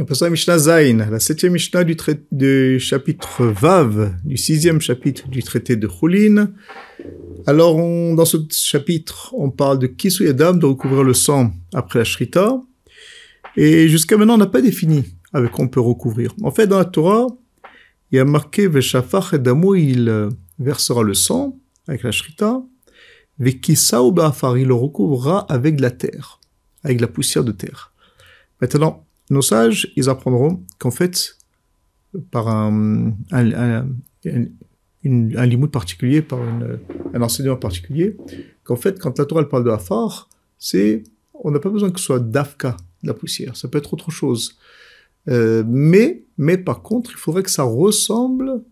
On passe à la Mishnah Zain, la septième Mishnah du, chapitre Vav, du sixième chapitre du traité de Choulin. Alors, dans ce chapitre, on parle de Kisu Yadam, de recouvrir le sang après la Shrita. Et jusqu'à maintenant, on n'a pas défini avec quoi on peut recouvrir. En fait, dans la Torah, il y a marqué Veshafach Edamo, il euh, versera le sang avec la Shrita. Vekisa ou Ba'afar, il le recouvrira avec la terre, avec la poussière de terre. Maintenant, nos sages, ils apprendront qu'en fait, par un, un, particulier, par un enseignement particulier, qu'en fait, quand la Torah parle de Afar, c'est, on n'a pas besoin que ce soit d'Afka, de la poussière, ça peut être autre chose. Euh, mais, mais par contre, il faudrait que ça ressemble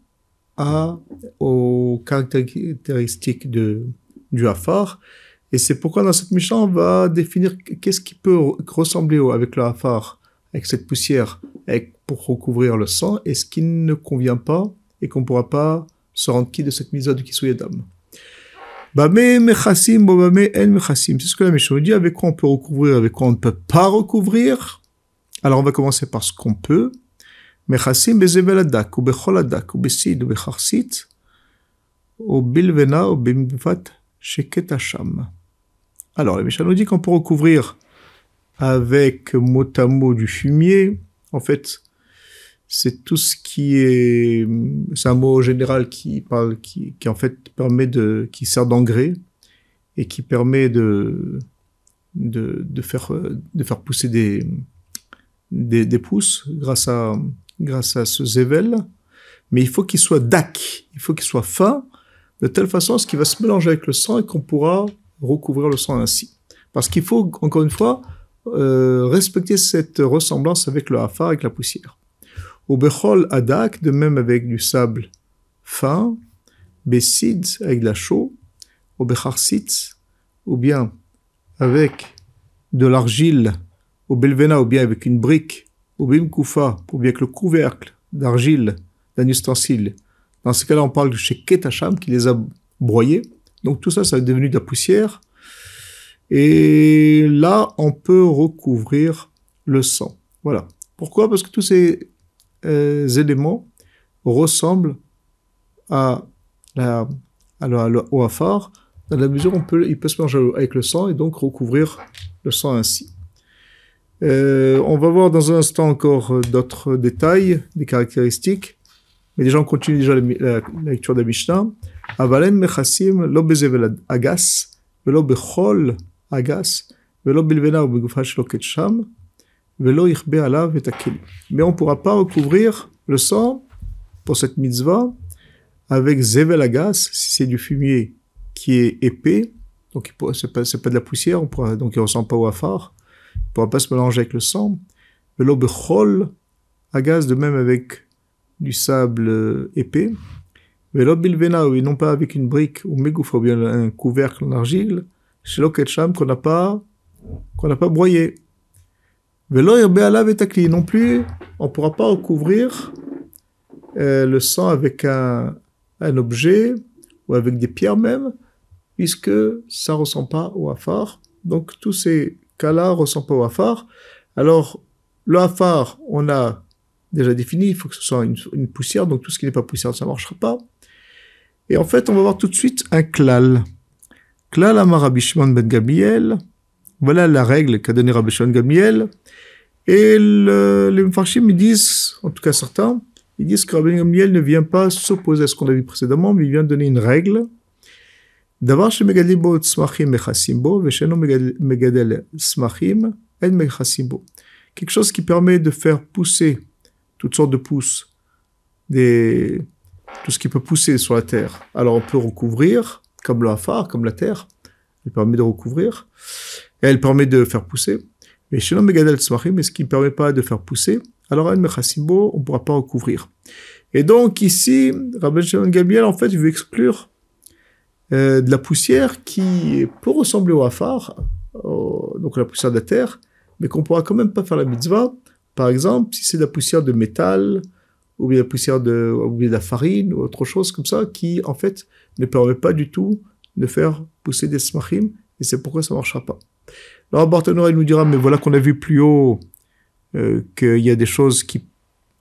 à, aux caractéristiques de, du Afar. Et c'est pourquoi dans cette Mishnah, on va définir qu'est-ce qui peut ressembler avec le Afar, avec cette poussière, pour recouvrir le sang, et ce qui ne convient pas, et qu'on ne pourra pas se rendre quitte de cette mise en mechassim. C'est ce que la Mishnah nous dit, avec quoi on peut recouvrir, avec quoi on ne peut pas recouvrir? Alors on va commencer par ce qu'on peut. Mechassim ou bechol ou besid, ou becharsit, ou ou bimvat, sheket. Alors, la Mishnah nous dit qu'on peut recouvrir avec mot à mot du fumier. En fait, c'est tout ce qui est, c'est un mot général qui parle, qui, qui en fait permet de, qui sert d'engrais et qui permet de, de, de faire, de faire pousser des, des, des pousses grâce à, grâce à ce zével. Mais il faut qu'il soit dac, il faut qu'il soit fin, de telle façon à ce qu'il va se mélanger avec le sang et qu'on pourra recouvrir le sang ainsi. Parce qu'il faut, encore une fois, euh, respecter cette ressemblance avec le hafar, avec la poussière. Au bechol adak, de même avec du sable fin, bessid, avec de la chaux, au becharsit, ou bien avec de l'argile, au belvena, ou bien avec une brique, au bimkoufa, ou bien avec le couvercle d'argile d'un ustensile. Dans ce cas-là, on parle de chez Ketacham qui les a broyés. Donc tout ça, ça est devenu de la poussière. Et là, on peut recouvrir le sang. Voilà. Pourquoi? Parce que tous ces euh, éléments ressemblent à la, à la- au hafar, dans la mesure où on peut, il peut se mélanger avec le sang et donc recouvrir le sang ainsi. Euh, on va voir dans un instant encore d'autres détails, des caractéristiques. Mais déjà, on continue déjà la, lecture de Mishnah. Agas, ichbe alav et akelim. Mais on pourra pas recouvrir le sang pour cette mitzvah avec zevel agas, si c'est du fumier qui est épais, donc c'est pas, pas de la poussière, on pourra, donc il ressemble pas au afar, il pourra pas se mélanger avec le sang. Velo bechol agas, de même avec du sable euh, épais. Velo bilvena, et non pas avec une brique ou megoufa, ou bien un couvercle en argile, chez l'oketcham qu'on n'a pas, qu'on n'a pas broyé. Velo irbe alav non plus, on ne pourra pas recouvrir euh, le sang avec un, un objet ou avec des pierres même, puisque ça ne ressemble pas au hafar. Donc tous ces cas-là ne ressemblent pas au hafar. Alors, le hafar, on a déjà défini, il faut que ce soit une, une poussière, donc tout ce qui n'est pas poussière, ça ne marchera pas. Et en fait, on va voir tout de suite un klal. Klal Rabbi Shimon ben Gabriel. Voilà la règle qu'a donnée Rabbi Shimon ben Gabriel. Et le, les Mfarshim, ils disent, en tout cas certains, ils disent que Rabbi Gamliel ne vient pas s'opposer à ce qu'on a vu précédemment, mais il vient donner une règle. D'avoir chez Megadebo Tsmachim Mechasimbo, Vesheno Megadel Smachim, El Mechasimbo. Quelque chose qui permet de faire pousser toutes sortes de pousses, des, tout ce qui peut pousser sur la terre. Alors on peut recouvrir, comme le hafar, comme la terre, elle permet de recouvrir, elle permet de faire pousser. Mais chez megadel tzmachim, mais ce qui ne permet pas de faire pousser, alors un mechasimbo, on ne pourra pas recouvrir. Et donc ici, Rabbi Shimon Gabriel, en fait, il veut exclure euh, de la poussière qui peut ressembler au hafar, donc la poussière de la terre, mais qu'on pourra quand même pas faire la mitzvah. Par exemple, si c'est de la poussière de métal, ou bien la poussière de, ou bien la farine, ou autre chose comme ça, qui en fait ne permet pas du tout de faire pousser des smachim, et c'est pourquoi ça marchera pas. Alors Barthénora, il nous dira, mais voilà qu'on a vu plus haut euh, qu'il y a des choses qui,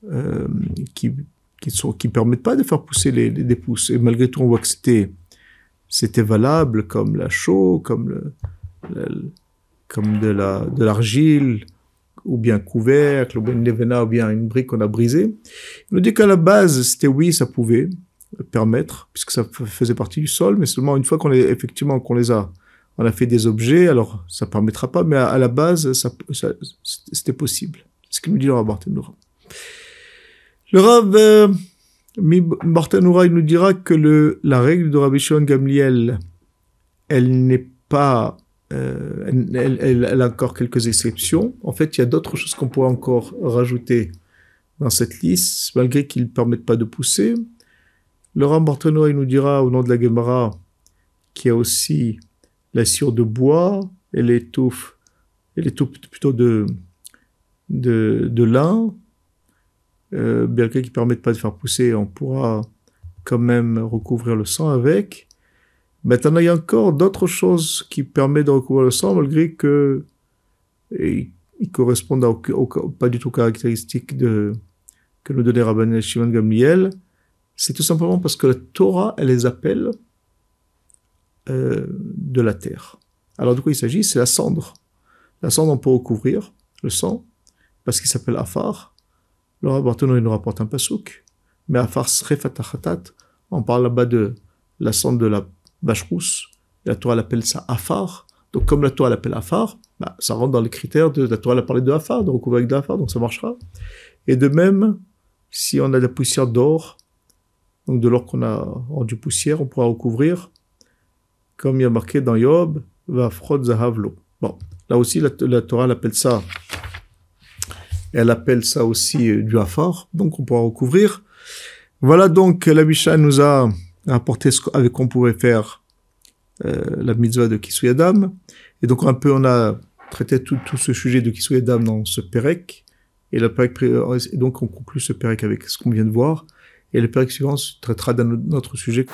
euh, qui, qui qui permettent pas de faire pousser les, les, pousses. Et malgré tout, on voit que c'était, c'était valable comme la chaux, comme le, comme de la, de l'argile, ou bien couvercle, ou bien une brique qu'on a brisée. Il nous dit qu'à la base, c'était oui, ça pouvait permettre, puisque ça faisait partie du sol, mais seulement une fois qu'on effectivement, qu'on les a, on a fait des objets, alors ça permettra pas, mais à, la base, ça, c'était possible. C'est ce qu'il nous dit le Rav. Le Rav euh, il nous dira que la règle de Rabbi Shimon Gamliel, elle n'est pas euh, elle, elle, elle, a encore quelques exceptions. En fait, il y a d'autres choses qu'on pourrait encore rajouter dans cette liste, malgré qu'ils ne permettent pas de pousser. Laurent Barthénois, il nous dira au nom de la Gemara qu'il y a aussi la cire de bois et l'étouffe, et l'étouffe plutôt de, de, de lin, euh, bien qu'ils ne permettent pas de faire pousser, on pourra quand même recouvrir le sang avec. Maintenant, il y a encore d'autres choses qui permettent de recouvrir le sang, malgré que ils, correspondent à, pas du tout caractéristiques de, que nous donnait Rabban Shimon Gamliel. C'est tout simplement parce que la Torah, elle les appelle euh, de la terre. Alors, de quoi il s'agit? C'est la cendre. La cendre, on peut recouvrir le sang, parce qu'il s'appelle Afar. Le rapporteur il nous rapporte un pasouk. Mais Afar Srefatachatat, on parle là-bas de la cendre de la La Torah l'appelle ça Afar. Donc, comme la Torah l'appelle Afar, bah, ça rentre dans les critères de la Torah, elle a parlé de Afar, de recouvrir avec de Afar, donc ça marchera. Et de même, si on a de la poussière d'or, donc de l'or qu'on a rendu poussière, on pourra recouvrir, comme il y a marqué dans Yob, Vafrod Zahavlo. Bon, là aussi, la, la Torah l'appelle ça, elle appelle ça aussi euh, du Afar, donc on pourra recouvrir. Voilà donc, la Misha nous a apporté ce avec quoi on pouvait faire euh, la mitzvah de Kisuyadam. Et donc un peu on a traité tout, tout ce sujet de Kisuyadam dans ce Perek. Et, le perek, et donc on conclut ce Perek avec ce qu'on vient de voir. Et le Perek suivant traitera d'un autre sujet.